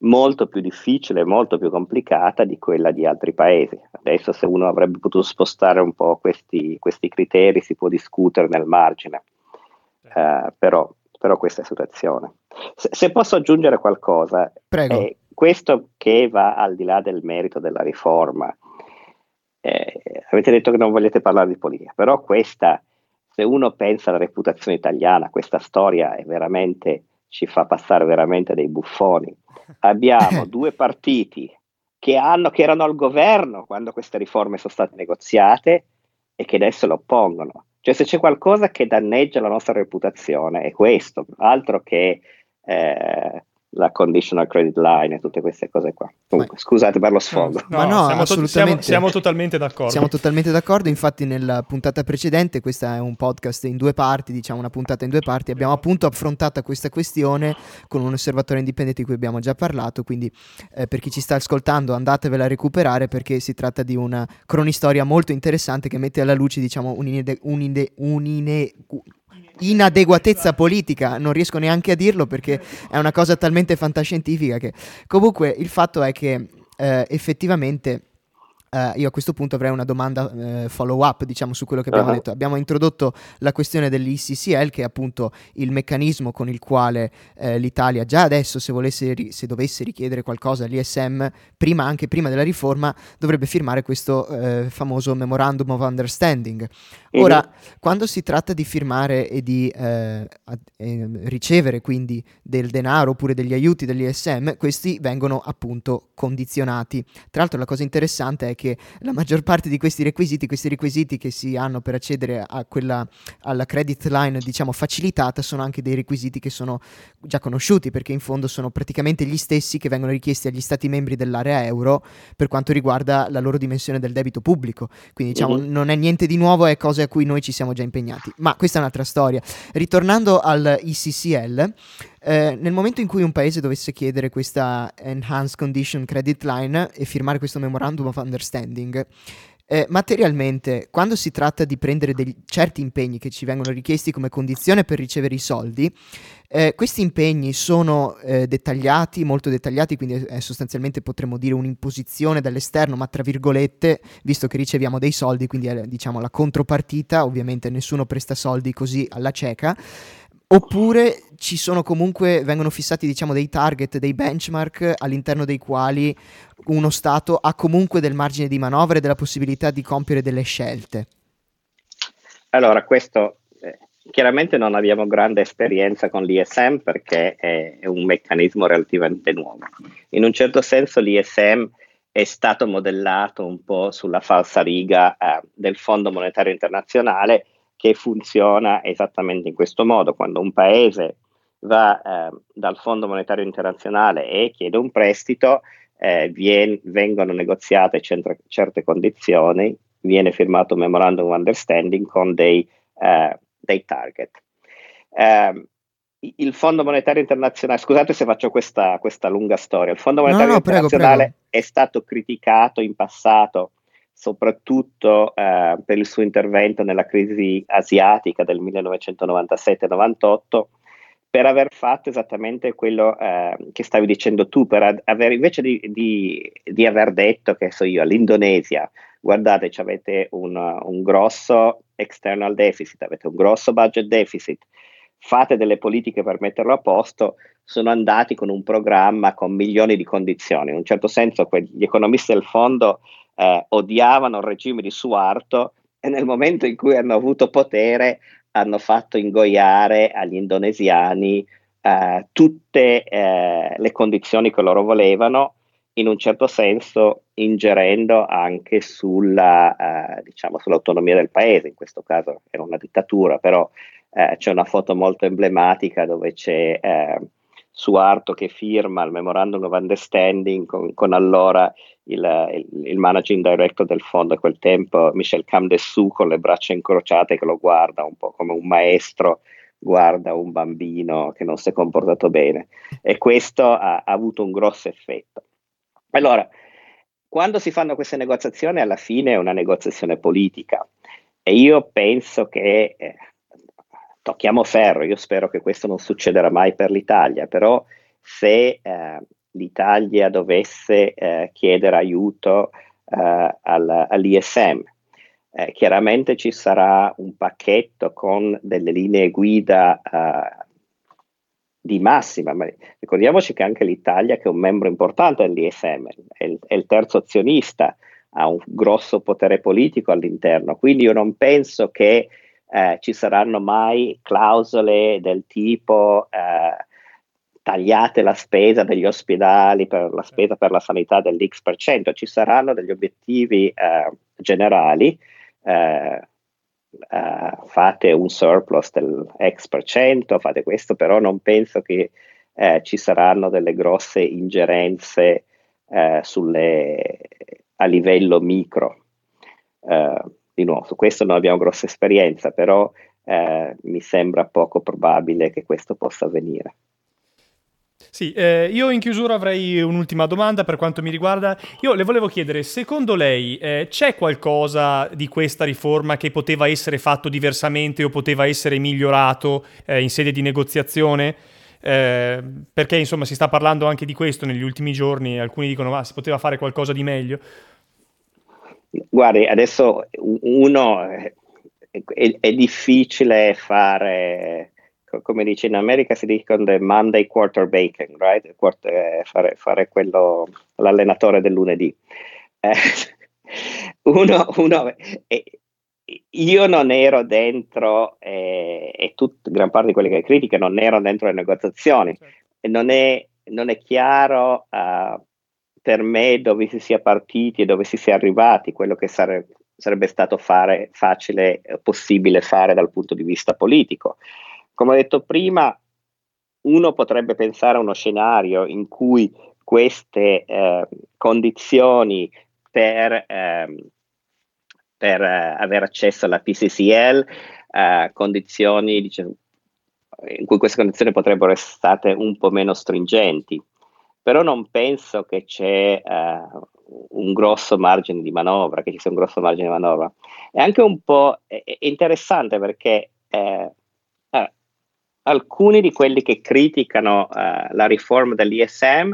molto più difficile, molto più complicata di quella di altri paesi. Adesso se uno avrebbe potuto spostare un po' questi, questi criteri si può discutere nel margine, uh, però, però, questa è la situazione. Se, se posso aggiungere qualcosa, Prego. Eh, questo che va al di là del merito della riforma, eh, avete detto che non volete parlare di politica, però questa, se uno pensa alla reputazione italiana, questa storia è veramente, ci fa passare veramente dei buffoni. Abbiamo due partiti che, hanno, che erano al governo quando queste riforme sono state negoziate e che adesso lo oppongono. Cioè se c'è qualcosa che danneggia la nostra reputazione è questo, altro che eh, la conditional credit line e tutte queste cose qua. Comunque, ma, scusate per lo sfogo. No, ma no, siamo, assolutamente. siamo, siamo, totalmente d'accordo. Siamo totalmente d'accordo, infatti nella puntata precedente, questa è un podcast in due parti, diciamo una puntata in due parti, abbiamo appunto affrontato questa questione con un osservatore indipendente di cui abbiamo già parlato, quindi eh, per chi ci sta ascoltando andatevela a recuperare perché si tratta di una cronistoria molto interessante che mette alla luce diciamo un'ine, un'ine, un'ine, inadeguatezza politica, non riesco neanche a dirlo perché è una cosa talmente fantascientifica che comunque il fatto è che eh, effettivamente Uh, io a questo punto avrei una domanda uh, follow up diciamo su quello che abbiamo uh-huh. detto abbiamo introdotto la questione dell'ICCL che è appunto il meccanismo con il quale uh, l'Italia già adesso se, volesse, se dovesse richiedere qualcosa all'ISM prima anche prima della riforma dovrebbe firmare questo famoso memorandum of understanding ora uh-huh. quando si tratta di firmare e di ad, eh, ricevere quindi del denaro oppure degli aiuti dell'ISM questi vengono appunto condizionati tra l'altro la cosa interessante è che la maggior parte di questi requisiti, questi requisiti che si hanno per accedere a quella, alla credit line, diciamo, facilitata, sono anche dei requisiti che sono già conosciuti, perché in fondo sono praticamente gli stessi che vengono richiesti agli stati membri dell'area euro per quanto riguarda la loro dimensione del debito pubblico. Quindi, diciamo, uh-huh. non è niente di nuovo, è cose a cui noi ci siamo già impegnati. Ma questa è un'altra storia. Ritornando al ICCL, eh, nel momento in cui un paese dovesse chiedere questa Enhanced Condition Credit Line e firmare questo Memorandum of Understanding, eh, materialmente, quando si tratta di prendere dei certi impegni che ci vengono richiesti come condizione per ricevere i soldi, eh, questi impegni sono eh, dettagliati, molto dettagliati, quindi è sostanzialmente potremmo dire un'imposizione dall'esterno, ma tra virgolette, visto che riceviamo dei soldi, quindi è diciamo la contropartita, ovviamente nessuno presta soldi così alla cieca. Oppure ci sono comunque, vengono fissati diciamo dei target, dei benchmark all'interno dei quali uno Stato ha comunque del margine di manovra e della possibilità di compiere delle scelte. Allora, questo eh, chiaramente non abbiamo grande esperienza con l'ISM perché è, è un meccanismo relativamente nuovo. In un certo senso l'ISM è stato modellato un po' sulla falsa riga eh, del Fondo Monetario Internazionale che funziona esattamente in questo modo. Quando un paese va eh, dal Fondo Monetario Internazionale e chiede un prestito, eh, vien- vengono negoziate centra- certe condizioni, viene firmato un memorandum of understanding con dei, eh, dei target. Ehm, il Fondo Monetario Internazionale, scusate se faccio questa, questa lunga storia, il Fondo Monetario no, no, Internazionale prego, prego. è stato criticato in passato soprattutto eh, per il suo intervento nella crisi asiatica del 1997-98, per aver fatto esattamente quello eh, che stavi dicendo tu, per aver, invece di, di, di, aver detto, che so io, all'Indonesia, guardate, avete un, un grosso external deficit, avete un grosso budget deficit, fate delle politiche per metterlo a posto, sono andati con un programma con milioni di condizioni. In un certo senso, gli economisti del fondo eh, odiavano il regime di Suarto e nel momento in cui hanno avuto potere hanno fatto ingoiare agli indonesiani eh, tutte eh, le condizioni che loro volevano, in un certo senso ingerendo anche sulla, eh, diciamo, sull'autonomia del paese, in questo caso era una dittatura, però eh, c'è una foto molto emblematica dove c'è eh, Suarto che firma il Memorandum of Understanding con, con allora il, il, il, managing director del fondo a quel tempo, Michel Camdessou, con le braccia incrociate che lo guarda un po' come un maestro guarda un bambino che non si è comportato bene e questo ha, ha avuto un grosso effetto. Allora, quando si fanno queste negoziazioni, alla fine è una negoziazione politica e io penso che eh, tocchiamo ferro, io spero che questo non succederà mai per l'Italia, però se eh, l'Italia dovesse eh, chiedere aiuto eh, al, all'ISM, eh, chiaramente ci sarà un pacchetto con delle linee guida eh, di massima, ma ricordiamoci che anche l'Italia, che è un membro importante dell'ISM, è il, è il terzo azionista, ha un grosso potere politico all'interno, quindi io non penso che eh, ci saranno mai clausole del tipo eh, tagliate la spesa degli ospedali per la spesa per la sanità dell'X per cento, ci saranno degli obiettivi eh, generali, eh, eh, fate un surplus dell'X per cento, fate questo, però non penso che eh, ci saranno delle grosse ingerenze sulle, a livello micro. Di nuovo, su questo non abbiamo grossa esperienza, però mi sembra poco probabile che questo possa avvenire. Sì, eh, io in chiusura avrei un'ultima domanda per quanto mi riguarda. Io le volevo chiedere, secondo lei eh, c'è qualcosa di questa riforma che poteva essere fatto diversamente o poteva essere migliorato eh, in sede di negoziazione? Eh, perché insomma si sta parlando anche di questo negli ultimi giorni, alcuni dicono ma si poteva fare qualcosa di meglio. Guardi, adesso uno è, è difficile fare come dice in America si dicono the Monday quarterbacking, right? Quart- eh, fare, fare, quello, l'allenatore del lunedì. Eh, uno, uno eh, io non ero dentro, eh, e tut, gran parte di quelli che criticano non erano dentro le negoziazioni. Certo. Non, è, non, è, chiaro uh, per me dove si sia partiti e dove si sia arrivati, quello che sare, sarebbe stato fare, facile, possibile fare dal punto di vista politico. Come ho detto prima, uno potrebbe pensare a uno scenario in cui queste eh, condizioni per, eh, per eh, avere accesso alla PCCL, eh, condizioni diciamo, in cui queste condizioni potrebbero essere state un po' meno stringenti, però non penso che c'è eh, un grosso margine di manovra, che ci sia un grosso margine di manovra. È anche un po' interessante perché eh, alcuni di quelli che criticano uh, la riforma dell'ISM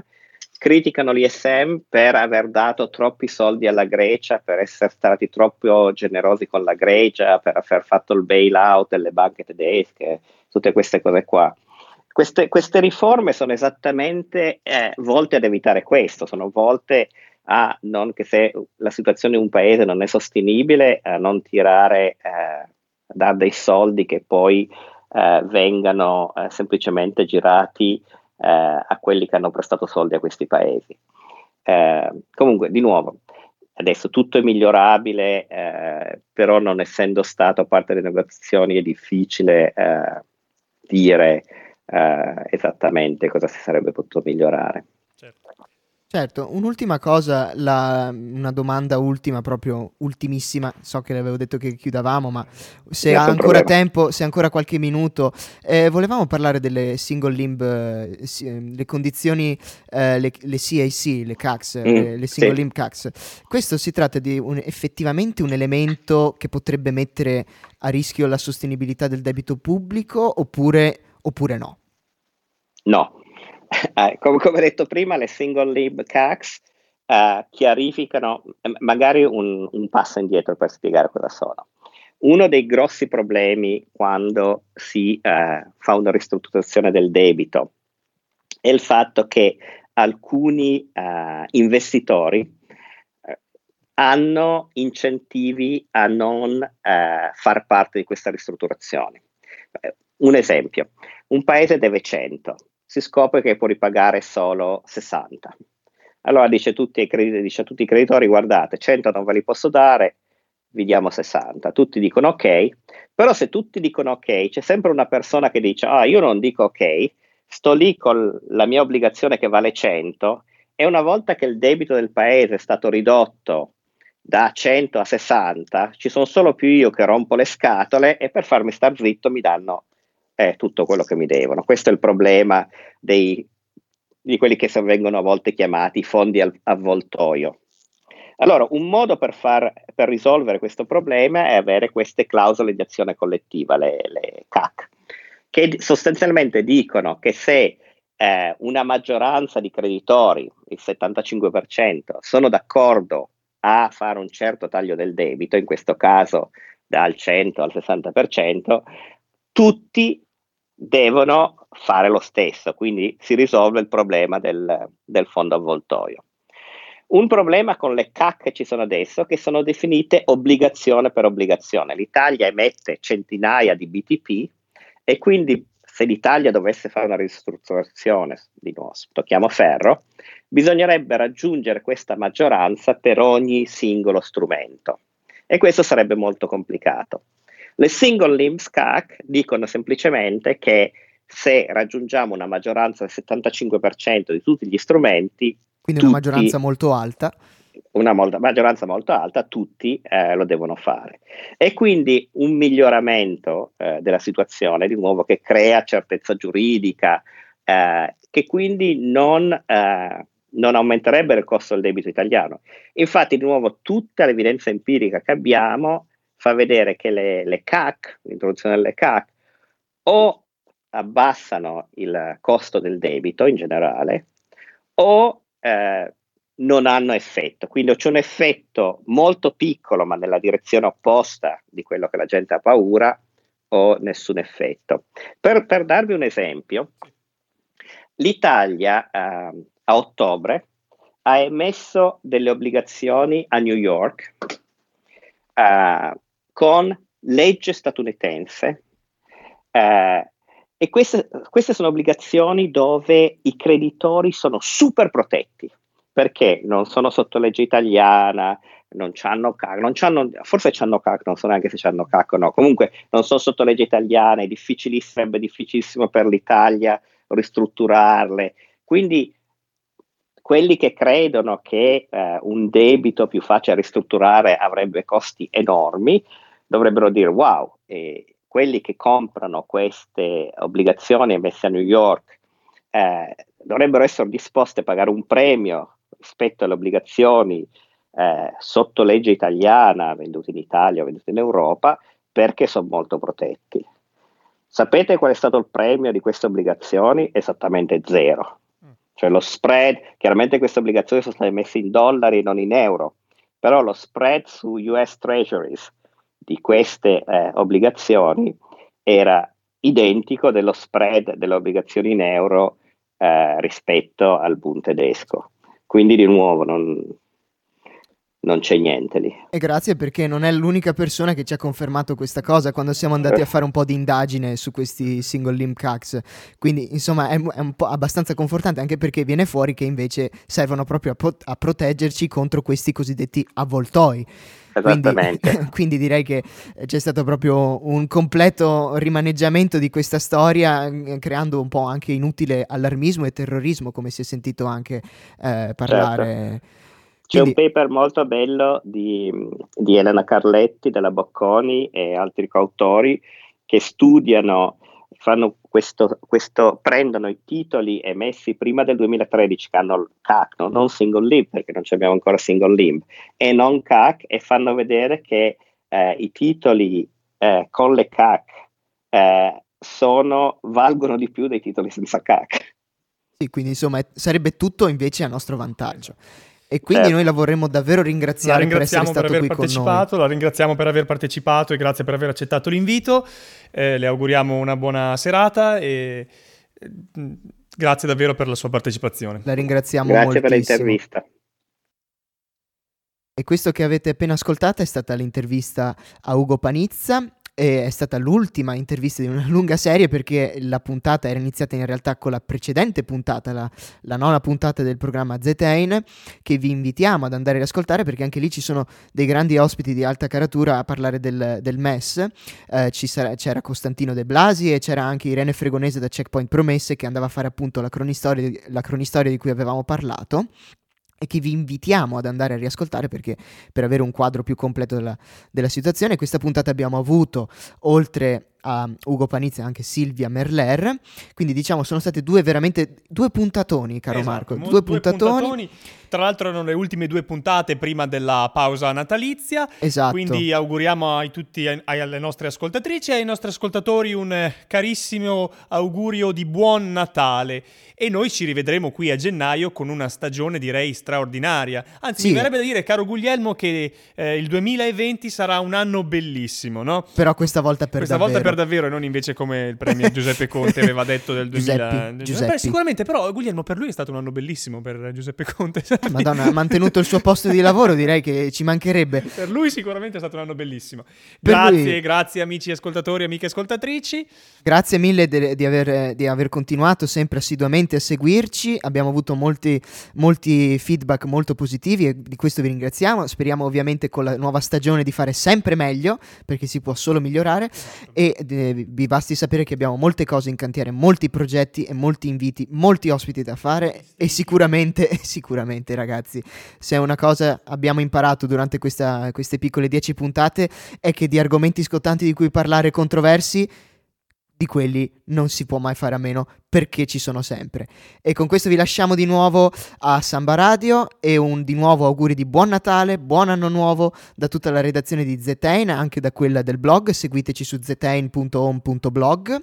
criticano l'ISM per aver dato troppi soldi alla Grecia, per essere stati troppo generosi con la Grecia, per aver fatto il bailout delle banche tedesche, tutte queste cose qua. Queste, queste riforme sono esattamente eh, volte ad evitare questo, sono volte a non che se la situazione in un paese non è sostenibile, a non tirare, eh, a dare dei soldi che poi eh, vengano eh, semplicemente girati eh, a quelli che hanno prestato soldi a questi paesi. Eh, comunque, di nuovo, adesso tutto è migliorabile, eh, però non essendo stato parte delle negoziazioni è difficile dire esattamente cosa si sarebbe potuto migliorare. Certo, un'ultima cosa, la, una domanda ultima, proprio ultimissima, so che le avevo detto che chiudavamo, ma se ha ancora problema. tempo, se ancora qualche minuto, eh, volevamo parlare delle single limb, eh, le condizioni, eh, le, le, CAC, le CACs, mm, le, le, single sì. limb CACs. Questo si tratta di un, effettivamente un elemento che potrebbe mettere a rischio la sostenibilità del debito pubblico oppure, oppure no? No, eh, come, come, detto prima, le single lib CACs eh, chiarificano eh, magari un, un, passo indietro per spiegare cosa sono. Uno dei grossi problemi quando si eh, fa una ristrutturazione del debito è il fatto che alcuni eh, investitori eh, hanno incentivi a non far parte di questa ristrutturazione. Un esempio, un paese deve 100, si scopre che può ripagare solo 60. Allora dice, crediti, dice a tutti i creditori, guardate, 100 non ve li posso dare, vi diamo 60. Tutti dicono ok, però se tutti dicono ok, c'è sempre una persona che dice, ah, io non dico ok, sto lì con la mia obbligazione che vale 100 e una volta che il debito del paese è stato ridotto da 100 a 60, ci sono solo più io che rompo le scatole e per farmi star zitto mi danno è tutto quello che mi devono. Questo è il problema dei, di quelli che vengono a volte chiamati fondi al, avvoltoio. Allora, un modo per, far, per, risolvere questo problema è avere queste clausole di azione collettiva, le, le CAC, che sostanzialmente dicono che se eh, una maggioranza di creditori, il 75%, sono d'accordo a fare un certo taglio del debito, in questo caso dal 100 al 60%, tutti devono fare lo stesso, quindi si risolve il problema del, del fondo avvoltoio. Un problema con le CAC che ci sono adesso che sono definite obbligazione per obbligazione. L'Italia emette centinaia di BTP e quindi se l'Italia dovesse fare una ristrutturazione, di nuovo tocchiamo ferro, bisognerebbe raggiungere questa maggioranza per ogni singolo strumento e questo sarebbe molto complicato. Le single limbs CAC dicono semplicemente che se raggiungiamo una maggioranza del 75% di tutti gli strumenti, quindi una maggioranza molto alta. Una molta, maggioranza molto alta, tutti eh, lo devono fare. E quindi un miglioramento eh, della situazione, di nuovo, che crea certezza giuridica, eh, che quindi non, eh, non aumenterebbe il costo del debito italiano. Infatti, di nuovo, tutta l'evidenza empirica che abbiamo fa vedere che le, le CAC, l'introduzione delle CAC, o abbassano il costo del debito in generale, o eh, non hanno effetto. Quindi c'è un effetto molto piccolo, ma nella direzione opposta di quello che la gente ha paura, o nessun effetto. Per, per darvi un esempio, l'Italia eh, a ottobre ha emesso delle obbligazioni a New York eh, con legge statunitense eh, e queste, queste sono obbligazioni dove i creditori sono super protetti perché non sono sotto legge italiana, non hanno CAC, non c'hanno, forse hanno CAC, non so neanche se hanno CAC o no, comunque non sono sotto legge italiana, è sarebbe difficilissimo per l'Italia ristrutturarle. Quindi quelli che credono che eh, un debito più facile da ristrutturare avrebbe costi enormi, dovrebbero dire wow, eh, quelli che comprano queste obbligazioni emesse a New York eh, dovrebbero essere disposti a pagare un premio rispetto alle obbligazioni eh, sotto legge italiana vendute in Italia o vendute in Europa perché sono molto protetti. Sapete qual è stato il premio di queste obbligazioni? Esattamente zero. Cioè lo spread, chiaramente queste obbligazioni sono state messe in dollari, non in euro, però lo spread su US Treasuries di queste eh, obbligazioni era identico dello spread delle obbligazioni in euro eh, rispetto al Bund tedesco. Quindi di nuovo non, non c'è niente lì. E grazie perché non è l'unica persona che ci ha confermato questa cosa quando siamo andati a fare un po' di indagine su questi single limb cacks. Quindi insomma è, è un po' abbastanza confortante anche perché viene fuori che invece servono proprio a, pro- a proteggerci contro questi cosiddetti avvoltoi. Quindi, quindi, direi che c'è stato proprio un completo rimaneggiamento di questa storia, creando un po' anche inutile allarmismo e terrorismo, come si è sentito anche eh, parlare. Certo c'è Quindi... un paper molto bello di, di, Elena Carletti della Bocconi e altri coautori che studiano, fanno questo, questo, prendono i titoli emessi prima del 2013 che hanno il CAC, no? non single limb perché non abbiamo ancora single limb, e non CAC e fanno vedere che eh, i titoli eh, con le CAC eh, sono, valgono di più dei titoli senza CAC. Sì, quindi insomma sarebbe tutto invece a nostro vantaggio. E quindi certo. noi la vorremmo davvero ringraziare la ringraziamo per essere per aver partecipato, La ringraziamo per aver partecipato e grazie per aver accettato l'invito. Eh, le auguriamo una buona serata e eh, grazie davvero per la sua partecipazione. La ringraziamo grazie moltissimo. per l'intervista. E questo che avete appena ascoltato è stata l'intervista a Ugo Panizza, è stata l'ultima intervista di una lunga serie perché la puntata era iniziata in realtà con la precedente puntata, la, la nona puntata del programma Zetain, che vi invitiamo ad andare ad ascoltare perché anche lì ci sono dei grandi ospiti di alta caratura a parlare del, del MES. Eh, sarà, c'era Costantino De Blasi e c'era anche Irene Fregonese da Checkpoint Promesse che andava a fare appunto la cronistoria, la cronistoria di cui avevamo parlato e che vi invitiamo ad andare a riascoltare perché per avere un quadro più completo della, della situazione questa puntata abbiamo avuto oltre a Ugo Panizia e anche Silvia Merler. Quindi diciamo sono state due veramente due puntatoni, caro esatto, Marco. Due, due puntatoni. puntatoni. Tra l'altro erano le ultime due puntate prima della pausa natalizia. Esatto. Quindi auguriamo a tutti, ai, alle nostre ascoltatrici e ai nostri ascoltatori un carissimo augurio di buon Natale. E noi ci rivedremo qui a gennaio con una stagione direi straordinaria. Anzi, sì. mi verrebbe da dire, caro Guglielmo, che eh, il 2020 sarà un anno bellissimo, no? Però questa volta per questa davvero. volta per davvero e non invece come il premio Giuseppe Conte aveva detto del 2000. Giuseppi, Giuseppi. Beh, sicuramente, però Guglielmo per lui è stato un anno bellissimo per Giuseppe Conte. Madonna, ha mantenuto il suo posto di lavoro, direi che ci mancherebbe. per lui sicuramente è stato un anno bellissimo. Per Grazie, lui- grazie amici ascoltatori, amiche ascoltatrici. Grazie mille de- di, aver, di aver continuato sempre assiduamente a seguirci. Abbiamo avuto molti, molti feedback molto positivi e di questo vi ringraziamo. Speriamo ovviamente con la nuova stagione di fare sempre meglio perché si può solo migliorare. E eh, vi basti sapere che abbiamo molte cose in cantiere, molti progetti e molti inviti, molti ospiti da fare. E sicuramente, sicuramente, ragazzi, se una cosa abbiamo imparato durante questa- queste piccole 10 puntate è che di argomenti scottanti di cui parlare controversi di quelli non si può mai fare a meno perché ci sono sempre. E con questo vi lasciamo di nuovo a Samba Radio e un di nuovo auguri di buon Natale, buon anno nuovo da tutta la redazione di Zetain, anche da quella del blog, seguiteci su zetain.home.blog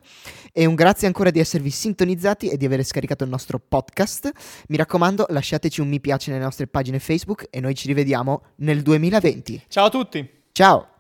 e un grazie ancora di esservi sintonizzati e di aver scaricato il nostro podcast. Mi raccomando, lasciateci un mi piace nelle nostre pagine Facebook e noi ci rivediamo nel 2020. Ciao a tutti. Ciao!